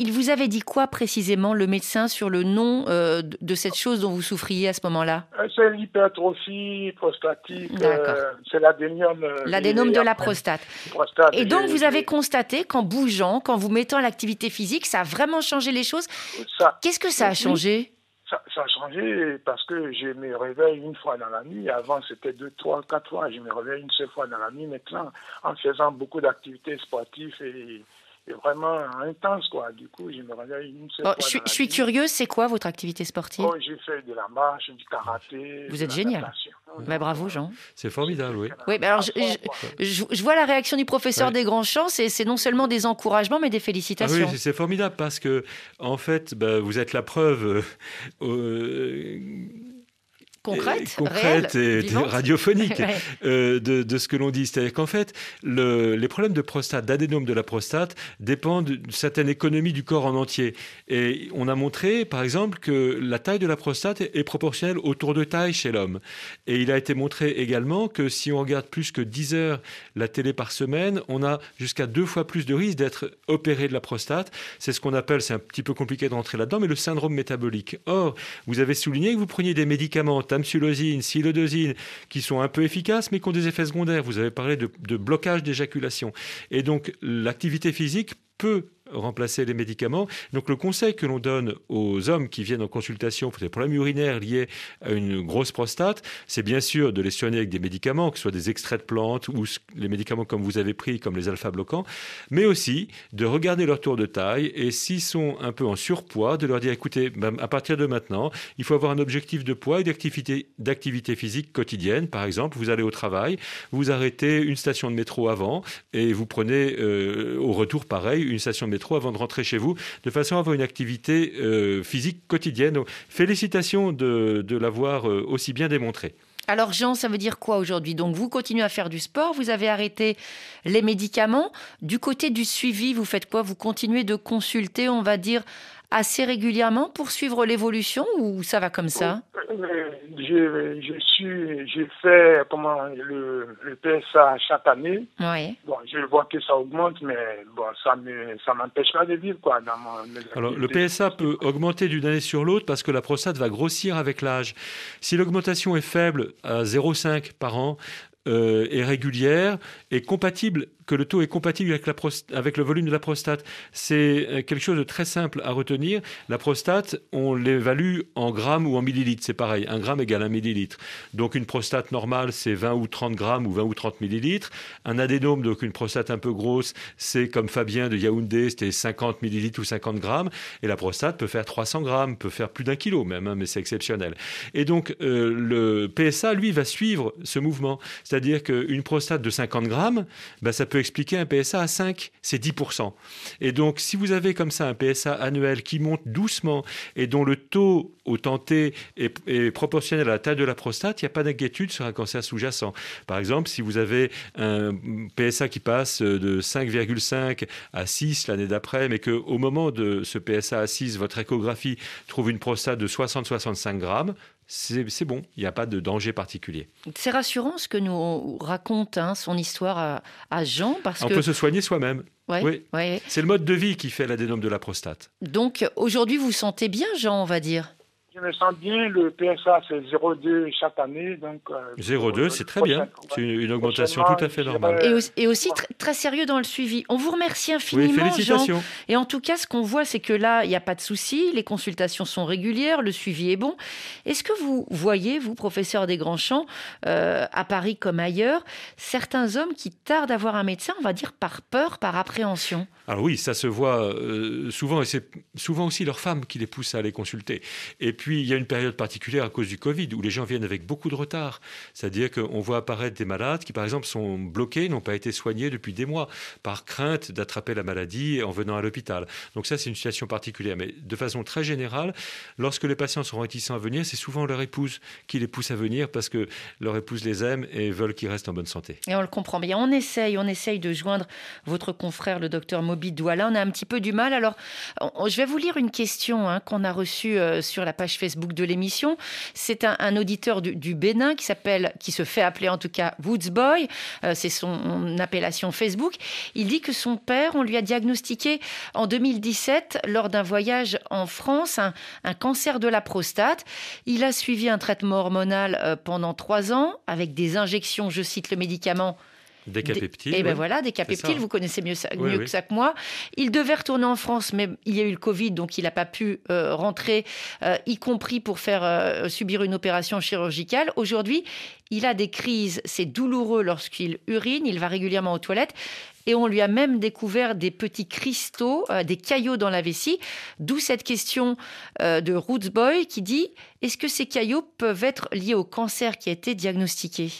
Il vous avait dit quoi précisément, le médecin, sur le nom euh, de cette chose dont vous souffriez à ce moment-là? Euh, C'est l'hypertrophie prostatique. Euh, c'est l'adénome. L'adénome de la prostate. Et donc, vous avez constaté qu'en bougeant, qu'en vous mettant à l'activité physique, ça a vraiment changé les choses. Qu'est-ce que ça a changé? Ça, ça, a changé parce que je me réveille une fois dans la nuit. Avant, c'était deux, trois, quatre fois. Je me réveille une seule fois dans la nuit. Maintenant, en faisant beaucoup d'activités sportives et vraiment intense, quoi. Du coup, je me réveille une seule oh, Je suis, je suis curieuse, c'est quoi votre activité sportive? Oh, J'ai fait de la marche, du karaté. Vous êtes génial. Bah, bravo, Jean. C'est formidable, oui. Oui, alors je, je, vois la réaction du professeur des grands champs, c'est non seulement des encouragements, mais des félicitations. Ah oui, c'est formidable parce que, en fait, bah, vous êtes la preuve. Euh, euh, concrète, et, radiophonique [LAUGHS] euh, de, ce que l'on dit. C'est-à-dire qu'en fait, les problèmes de prostate, d'adénome de la prostate, dépendent d'une certaine économie du corps en entier. Et on a montré, par exemple, que la taille de la prostate est proportionnelle au tour de taille chez l'homme. Et il a été montré également que si on regarde plus que 10 heures la télé par semaine, on a jusqu'à deux fois plus de risque d'être opéré de la prostate. C'est ce qu'on appelle, c'est un petit peu compliqué de rentrer là-dedans, mais le syndrome métabolique. Or, vous avez souligné que vous preniez des médicaments tamsulosine, silodosine, qui sont un peu efficaces, mais qui ont des effets secondaires. Vous avez parlé de blocage d'éjaculation. Et donc, l'activité physique peut remplacer les médicaments. Donc le conseil que l'on donne aux hommes qui viennent en consultation pour des problèmes urinaires liés à une grosse prostate, c'est bien sûr de les soigner avec des médicaments, que ce soit des extraits de plantes ou les médicaments comme vous avez pris, comme les alpha-bloquants, mais aussi de regarder leur tour de taille et s'ils sont un peu en surpoids, de leur dire écoutez, à partir de maintenant, il faut avoir un objectif de poids et d'activité physique quotidienne. Par exemple, vous allez au travail, vous arrêtez une station de métro avant et vous prenez euh, au retour pareil une station de métro trop avant de rentrer chez vous, de façon à avoir une activité euh, physique quotidienne. félicitations de, de l'avoir euh, aussi bien démontré. Alors Jean, ça veut dire quoi aujourd'hui? Donc vous continuez à faire du sport, vous avez arrêté les médicaments. Du côté du suivi, vous faites quoi? Vous continuez de consulter, on va dire, assez régulièrement pour suivre l'évolution ou ça va comme ça? Euh, je, je suis, j'ai fait comment le, le, PSA chaque année. Oui. Bon, je vois que ça augmente, mais bon, ça me, ça m'empêche pas de vivre quoi. Dans mon, Alors le PSA peut augmenter d'une année sur l'autre parce que la prostate va grossir avec l'âge. Si l'augmentation est faible à 0,5 par an, euh, est régulière et compatible que le taux est compatible avec, le volume de la prostate. C'est euh, quelque chose de très simple à retenir. La prostate, on l'évalue en grammes ou en millilitres. C'est pareil, un gramme égale un millilitre. Donc une prostate normale, c'est 20 ou 30 grammes ou 20 ou 30 millilitres. Un adénome, donc une prostate un peu grosse, c'est comme Fabien de Yaoundé, c'était 50 millilitres ou 50 grammes. Et la prostate peut faire 300 grammes, peut faire plus d'un kilo même, hein, mais c'est exceptionnel. Et donc euh, le PSA, lui, va suivre ce mouvement. C'est-à-dire qu'une prostate de 50 grammes, ben, ça peut expliquer un PSA à 5, c'est 10%. Et donc, si vous avez comme ça un PSA annuel qui monte doucement et dont le taux au tenté est, proportionnel à la taille de la prostate, il n'y a pas d'inquiétude sur un cancer sous-jacent. Par exemple, si vous avez un PSA qui passe de 5,5 à 6 l'année d'après, mais qu'au moment de ce PSA à 6, votre échographie trouve une prostate de 60-65 grammes, c'est bon, il n'y a pas de danger particulier. C'est rassurant ce que nous raconte hein, son histoire à, Jean. Parce On peut se soigner soi-même. oui, c'est le mode de vie qui fait l'adénome de la prostate. Donc aujourd'hui, vous sentez bien, Jean, on va dire? Je me sens bien. Le PSA, c'est 0,2 chaque année. Donc, 0,2, euh, c'est très bien. C'est une, augmentation tout à fait normale. Et aussi, très sérieux dans le suivi. On vous remercie infiniment, oui, félicitations. Jean. Et en tout cas, ce qu'on voit, c'est que là, il n'y a pas de souci. Les consultations sont régulières, le suivi est bon. Est-ce que vous voyez, vous, professeur des Grands Champs, euh, à Paris comme ailleurs, certains hommes qui tardent à voir un médecin, on va dire par peur, par appréhension? Alors oui, ça se voit euh, souvent, et c'est souvent aussi leurs femmes qui les poussent à aller consulter. Et puis, puis, il y a une période particulière à cause du Covid où les gens viennent avec beaucoup de retard. C'est-à-dire qu'on voit apparaître des malades qui, par exemple, sont bloqués, n'ont pas été soignés depuis des mois, par crainte d'attraper la maladie en venant à l'hôpital. Donc ça, c'est une situation particulière. Mais de façon très générale, lorsque les patients sont réticents à venir, c'est souvent leur épouse qui les pousse à venir parce que leur épouse les aime et veulent qu'ils restent en bonne santé. Et on le comprend bien. On essaye, on essaye de joindre votre confrère, le docteur Moby Douala. On a un petit peu du mal. Alors, je vais vous lire une question hein, qu'on a reçue euh, sur la page Facebook de l'émission. C'est un, auditeur du, Bénin qui s'appelle, qui se fait appeler en tout cas Woodsboy. Euh, c'est son appellation Facebook. Il dit que son père, on lui a diagnostiqué en 2017 lors d'un voyage en France un, cancer de la prostate. Il a suivi un traitement hormonal euh, pendant trois ans avec des injections, je cite le médicament, Décapeptile. Et eh ben voilà, décapeptile, vous connaissez mieux, ça, mieux que ça que moi. Il devait retourner en France, mais il y a eu le Covid, donc il n'a pas pu euh, rentrer, euh, y compris pour faire euh, subir une opération chirurgicale. Aujourd'hui, il a des crises, c'est douloureux lorsqu'il urine, il va régulièrement aux toilettes. Et on lui a même découvert des petits cristaux, des caillots dans la vessie. D'où cette question de Roots Boy qui dit est-ce que ces caillots peuvent être liés au cancer qui a été diagnostiqué?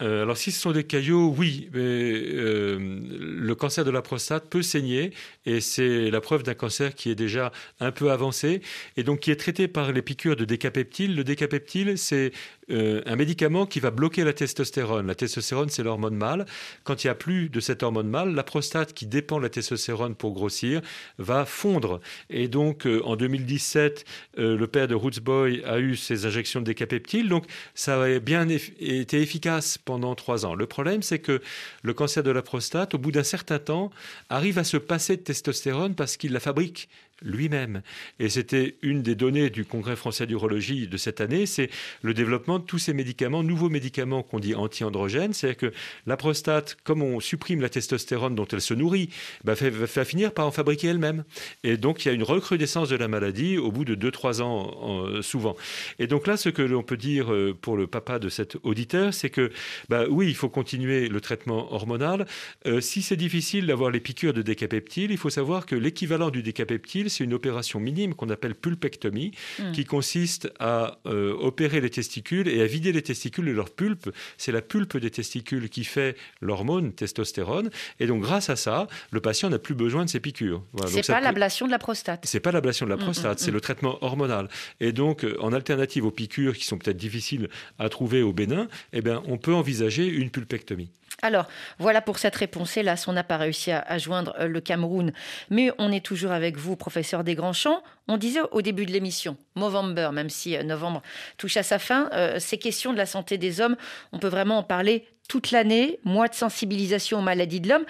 Euh, alors, si ce sont des caillots, oui, mais euh, le cancer de la prostate peut saigner et c'est la preuve d'un cancer qui est déjà un peu avancé et donc qui est traité par les piqûres de décapeptile. Le décapeptile, c'est euh, un médicament qui va bloquer la testostérone. La testostérone, c'est l'hormone mâle. Quand il n'y a plus de cette hormone mâle, la prostate qui dépend de la testostérone pour grossir va fondre. Et donc, euh, en 2017, euh, le père de Roots Boy a eu ses injections de décapeptile. Donc, ça a bien été efficace pendant trois ans. Le problème, c'est que le cancer de la prostate, au bout d'un certain temps, arrive à se passer de testostérone parce qu'il la fabrique lui-même. Et c'était une des données du Congrès français d'urologie de cette année, c'est le développement de tous ces médicaments, nouveaux médicaments qu'on dit anti-androgènes. C'est-à-dire que la prostate, comme on supprime la testostérone dont elle se nourrit, bah, fait, va finir par en fabriquer elle-même. Et donc il y a une recrudescence de la maladie au bout de 2-3 ans souvent. Et donc là, ce que l'on peut dire euh, pour le papa de cet auditeur, c'est que bah, oui, il faut continuer le traitement hormonal. Euh, si c'est difficile d'avoir les piqûres de décapeptile, il faut savoir que l'équivalent du décapeptile, c'est une opération minime qu'on appelle pulpectomie, hmm. qui consiste à euh, opérer les testicules et à vider les testicules de leur pulpe. C'est la pulpe des testicules qui fait l'hormone testostérone. Et donc, grâce à ça, le patient n'a plus besoin de ces piqûres. Voilà, c'est pas l'ablation de la prostate. C'est pas l'ablation de la hmm, prostate, hmm, c'est le traitement hormonal. Et donc, euh, en alternative aux piqûres qui sont peut-être difficiles à trouver au Bénin, eh bien, on peut envisager une pulpectomie. Alors, voilà pour cette réponse. Hélas, on n'a pas réussi à, joindre euh, le Cameroun. Mais on est toujours avec vous, professeur Desgrands-Champs. On disait au début de l'émission, Movember, même si euh, novembre touche à sa fin, euh, ces questions de la santé des hommes, on peut vraiment en parler toute l'année, mois de sensibilisation aux maladies de l'homme.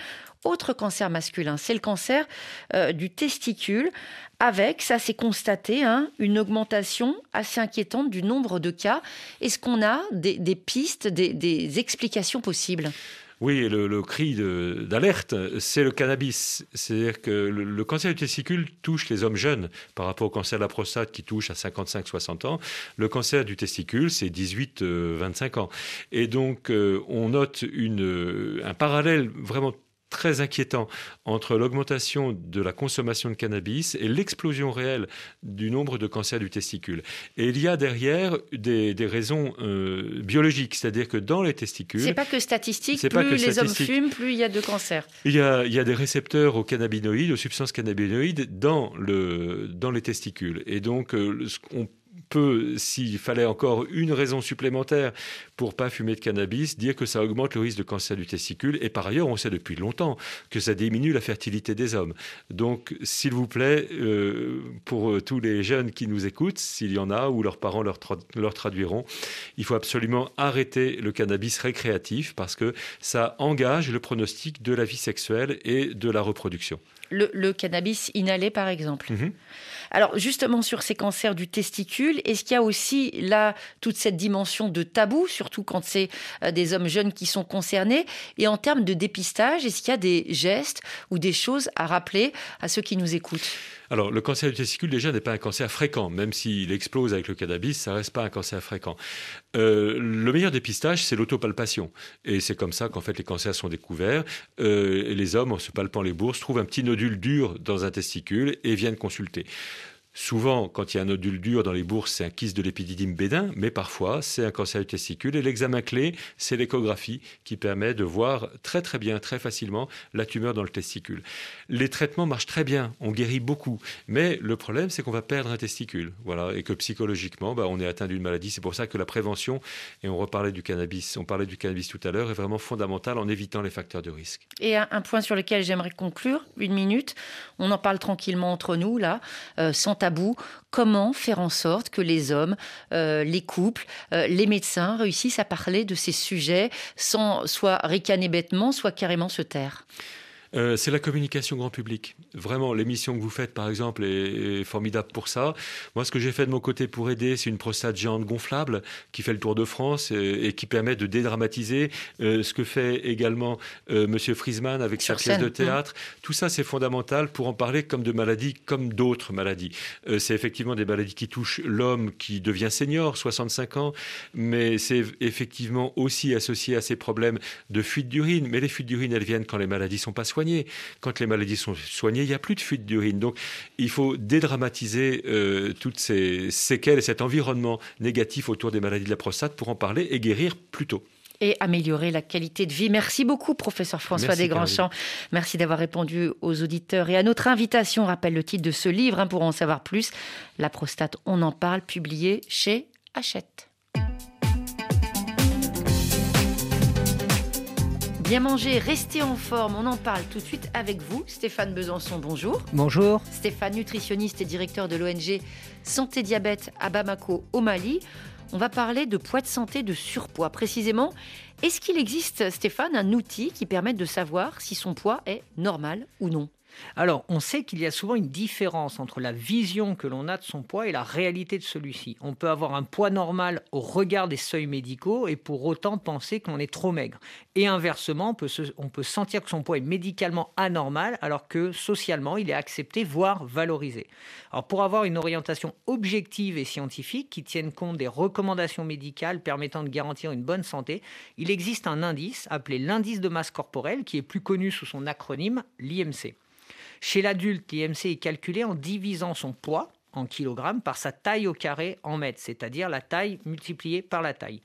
Autre cancer masculin, c'est le cancer euh, du testicule, avec, ça c'est constaté, hein, une augmentation assez inquiétante du nombre de cas. Est-ce qu'on a des, pistes, des explications possibles? Oui, le, cri d'alerte, c'est le cannabis. C'est-à-dire que le, cancer du testicule touche les hommes jeunes par rapport au cancer de la prostate qui touche à 55-60 ans. Le cancer du testicule, c'est 18-25 euh, ans. Et donc, euh, on note une, un parallèle vraiment très inquiétant entre l'augmentation de la consommation de cannabis et l'explosion réelle du nombre de cancers du testicule. Et il y a derrière des, raisons euh, biologiques, c'est-à-dire que dans les testicules... C'est pas que statistique, plus les hommes fument, plus il y a de cancers. Il y a, il y a des récepteurs aux cannabinoïdes, aux substances cannabinoïdes dans, le, dans les testicules. Et donc, euh, on peut, s'il fallait encore une raison supplémentaire pour pas fumer de cannabis, dire que ça augmente le risque de cancer du testicule. Et par ailleurs, on sait depuis longtemps que ça diminue la fertilité des hommes. Donc, s'il vous plaît, euh, pour tous les jeunes qui nous écoutent, s'il y en a ou leurs parents leur, leur traduiront, il faut absolument arrêter le cannabis récréatif parce que ça engage le pronostic de la vie sexuelle et de la reproduction. Le, cannabis inhalé, par exemple. Mhm. Alors justement sur ces cancers du testicule, est-ce qu'il y a aussi là toute cette dimension de tabou, surtout quand c'est euh, des hommes jeunes qui sont concernés? Et en termes de dépistage, est-ce qu'il y a des gestes ou des choses à rappeler à ceux qui nous écoutent? Alors, le cancer du testicule, déjà, n'est pas un cancer fréquent. Même s'il explose avec le cannabis, ça reste pas un cancer fréquent. Euh, le meilleur dépistage, c'est l'autopalpation. Et c'est comme ça qu'en fait, les cancers sont découverts. Euh, les hommes, en se palpant les bourses, trouvent un petit nodule dur dans un testicule et viennent consulter. Souvent, quand il y a un nodule dur dans les bourses, c'est un kyste de l'épididyme bénin, mais parfois, c'est un cancer du testicule. Et l'examen clé, c'est l'échographie qui permet de voir très très bien, très facilement la tumeur dans le testicule. Les traitements marchent très bien, on guérit beaucoup, mais le problème, c'est qu'on va perdre un testicule, voilà, et que psychologiquement, bah, on est atteint d'une maladie. C'est pour ça que la prévention, et on reparlait du cannabis, on parlait du cannabis tout à l'heure, est vraiment fondamentale en évitant les facteurs de risque. Et un, point sur lequel j'aimerais conclure, une minute, on en parle tranquillement entre nous là, euh, sans Comment faire en sorte que les hommes, euh, les couples, euh, les médecins réussissent à parler de ces sujets sans soit ricaner bêtement, soit carrément se taire? Euh, c'est la communication grand public. Vraiment, l'émission que vous faites, par exemple, est, formidable pour ça. Moi, ce que j'ai fait de mon côté pour aider, c'est une prostate géante gonflable qui fait le tour de France et, qui permet de dédramatiser euh, ce que fait également euh, Monsieur Friesman avec sa pièce de théâtre. Tout ça, c'est fondamental pour en parler comme de maladies, comme d'autres maladies. c'est effectivement des maladies qui touchent l'homme qui devient senior, 65 ans, mais c'est effectivement aussi associé à ces problèmes de fuite d'urine. Mais les fuites d'urine, elles viennent quand les maladies sont pas soignées. Quand les maladies sont soignées, il n'y a plus de fuite d'urine. Donc il faut dédramatiser euh, toutes ces séquelles et cet environnement négatif autour des maladies de la prostate pour en parler et guérir plus tôt et améliorer la qualité de vie. Merci beaucoup, professeur François Desgrandchamps. Merci d'avoir répondu aux auditeurs et à notre invitation. rappelle le titre de ce livre hein, pour en savoir plus. La prostate, on en parle, publié chez Hachette. Bien manger, rester en forme, on en parle tout de suite avec vous. Stéphane Besançon, bonjour. Bonjour. Stéphane, nutritionniste et directeur de l'ONG Santé Diabète à Bamako, au Mali. On va parler de poids de santé, de surpoids. Précisément, est-ce qu'il existe, Stéphane, un outil qui permette de savoir si son poids est normal ou non? Alors, on sait qu'il y a souvent une différence entre la vision que l'on a de son poids et la réalité de celui-ci. On peut avoir un poids normal au regard des seuils médicaux et pour autant penser qu'on est trop maigre. Et inversement, on peut, sentir que son poids est médicalement anormal alors que socialement, il est accepté, voire valorisé. Alors, pour avoir une orientation objective et scientifique qui tienne compte des recommandations médicales permettant de garantir une bonne santé, il existe un indice appelé l'indice de masse corporelle qui est plus connu sous son acronyme l'IMC. Chez l'adulte, l'IMC est calculé en divisant son poids en kilogrammes par sa taille au carré en mètres, c'est-à-dire la taille multipliée par la taille.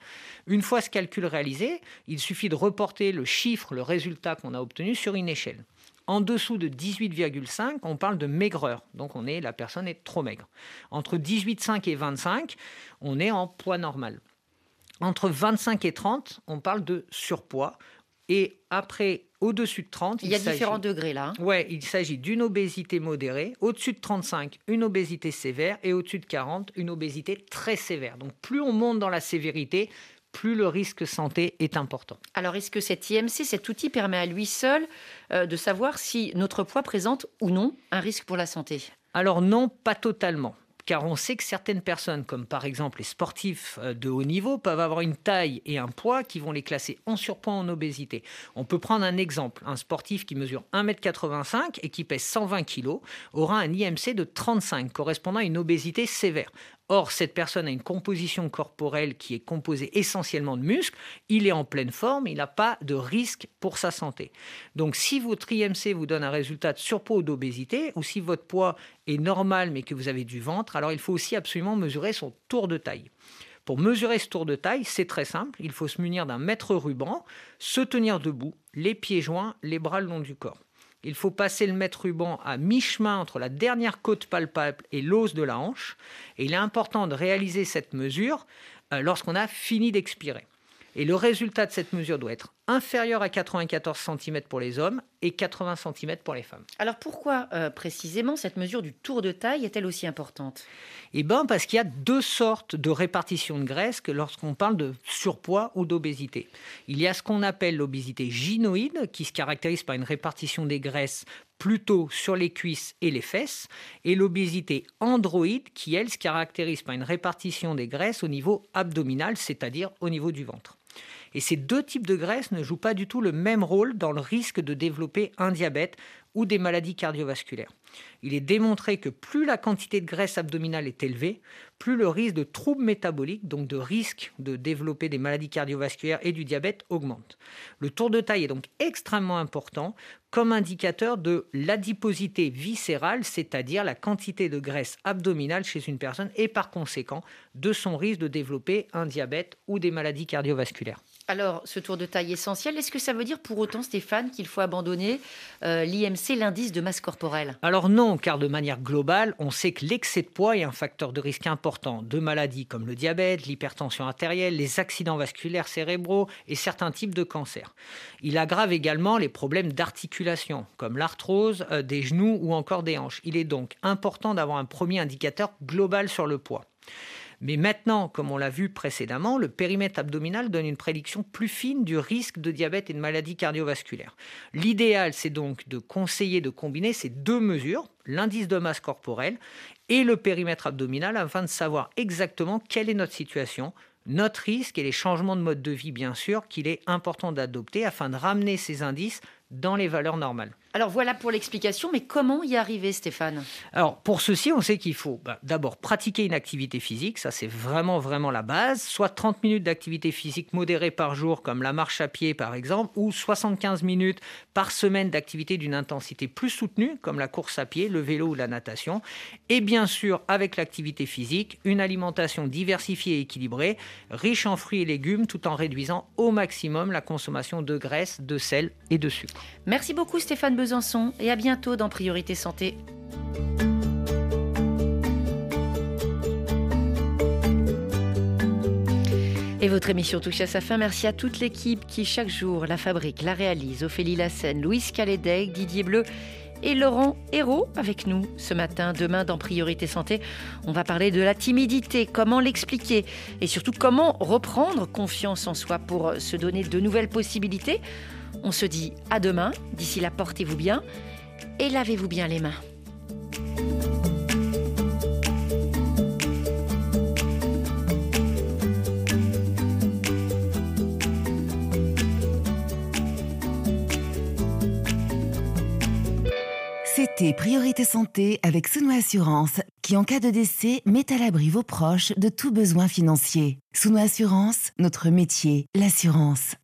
Une fois ce calcul réalisé, il suffit de reporter le chiffre, le résultat qu'on a obtenu sur une échelle. En dessous de 18,5, on parle de maigreur. Donc on est, la personne est trop maigre. Entre 18,5 et 25, on est en poids normal. Entre 25 et 30, on parle de surpoids. Et après, au-dessus de 30, il, y a différents degrés là. Hein. Ouais, il s'agit d'une obésité modérée. Au-dessus de 35, une obésité sévère. Et au-dessus de 40, une obésité très sévère. Donc plus on monte dans la sévérité, plus le risque santé est important. Alors, est-ce que cet IMC, cet outil permet à lui seul euh, de savoir si notre poids présente ou non un risque pour la santé? Alors non, pas totalement car on sait que certaines personnes, comme par exemple les sportifs euh, de haut niveau, peuvent avoir une taille et un poids qui vont les classer en surpoids, en obésité. On peut prendre un exemple. Un sportif qui mesure 1m85 et qui pèse 120 kg aura un IMC de 35, correspondant à une obésité sévère. Or, cette personne a une composition corporelle qui est composée essentiellement de muscles, il est en pleine forme, il n'a pas de risque pour sa santé. Donc si votre IMC vous donne un résultat de surpoids ou d'obésité, ou si votre poids est normal mais que vous avez du ventre, alors il faut aussi absolument mesurer son tour de taille. Pour mesurer ce tour de taille, c'est très simple, il faut se munir d'un mètre ruban, se tenir debout, les pieds joints, les bras le long du corps. Il faut passer le mètre ruban à mi-chemin entre la dernière côte palpable et l'os de la hanche. Et il est important de réaliser cette mesure euh, lorsqu'on a fini d'expirer. Et le résultat de cette mesure doit être inférieur à 94 cm pour les hommes et 80 cm pour les femmes. Alors pourquoi euh, précisément cette mesure du tour de taille est-elle aussi importante? Eh bien parce qu'il y a deux sortes de répartition de graisse lorsqu'on parle de surpoids ou d'obésité. Il y a ce qu'on appelle l'obésité gynoïde qui se caractérise par une répartition des graisses plutôt sur les cuisses et les fesses, et l'obésité androïde qui, elle, se caractérise par une répartition des graisses au niveau abdominal, c'est-à-dire au niveau du ventre. Et ces deux types de graisses ne jouent pas du tout le même rôle dans le risque de développer un diabète ou des maladies cardiovasculaires. Il est démontré que plus la quantité de graisse abdominale est élevée, plus le risque de troubles métaboliques, donc de risque de développer des maladies cardiovasculaires et du diabète, augmente. Le tour de taille est donc extrêmement important comme indicateur de l'adiposité viscérale, c'est-à-dire la quantité de graisse abdominale chez une personne et par conséquent de son risque de développer un diabète ou des maladies cardiovasculaires. Alors, ce tour de taille essentiel, est-ce que ça veut dire pour autant, Stéphane, qu'il faut abandonner euh, l'IMC, l'indice de masse corporelle? Alors non, car de manière globale, on sait que l'excès de poids est un facteur de risque important de maladies comme le diabète, l'hypertension artérielle, les accidents vasculaires cérébraux et certains types de cancers. Il aggrave également les problèmes d'articulation, comme l'arthrose euh, des genoux ou encore des hanches. Il est donc important d'avoir un premier indicateur global sur le poids. Mais maintenant, comme on l'a vu précédemment, le périmètre abdominal donne une prédiction plus fine du risque de diabète et de maladies cardiovasculaires. L'idéal, c'est donc de conseiller de combiner ces deux mesures, l'indice de masse corporelle et le périmètre abdominal, afin de savoir exactement quelle est notre situation, notre risque et les changements de mode de vie, bien sûr, qu'il est important d'adopter afin de ramener ces indices dans les valeurs normales. Alors voilà pour l'explication, mais comment y arriver Stéphane? Alors pour ceci, on sait qu'il faut bah, d'abord pratiquer une activité physique, ça c'est vraiment vraiment la base, soit 30 minutes d'activité physique modérée par jour comme la marche à pied par exemple, ou 75 minutes par semaine d'activité d'une intensité plus soutenue comme la course à pied, le vélo ou la natation, et bien sûr avec l'activité physique, une alimentation diversifiée et équilibrée, riche en fruits et légumes tout en réduisant au maximum la consommation de graisse, de sel et de sucre. Merci beaucoup Stéphane Besançon et à bientôt dans Priorité Santé. Et votre émission touche à sa fin. Merci à toute l'équipe qui chaque jour la fabrique, la réalise. Ophélie Lassen, Louise Calédec, Didier Bleu et Laurent Hérault avec nous ce matin. Demain, dans Priorité Santé, on va parler de la timidité, comment l'expliquer et surtout comment reprendre confiance en soi pour se donner de nouvelles possibilités. On se dit à demain. D'ici là, portez-vous bien et lavez-vous bien les mains. C'était Priorité Santé avec Souno Assurance, qui en cas de décès met à l'abri vos proches de tout besoin financier. Souno Assurance, notre métier, l'assurance.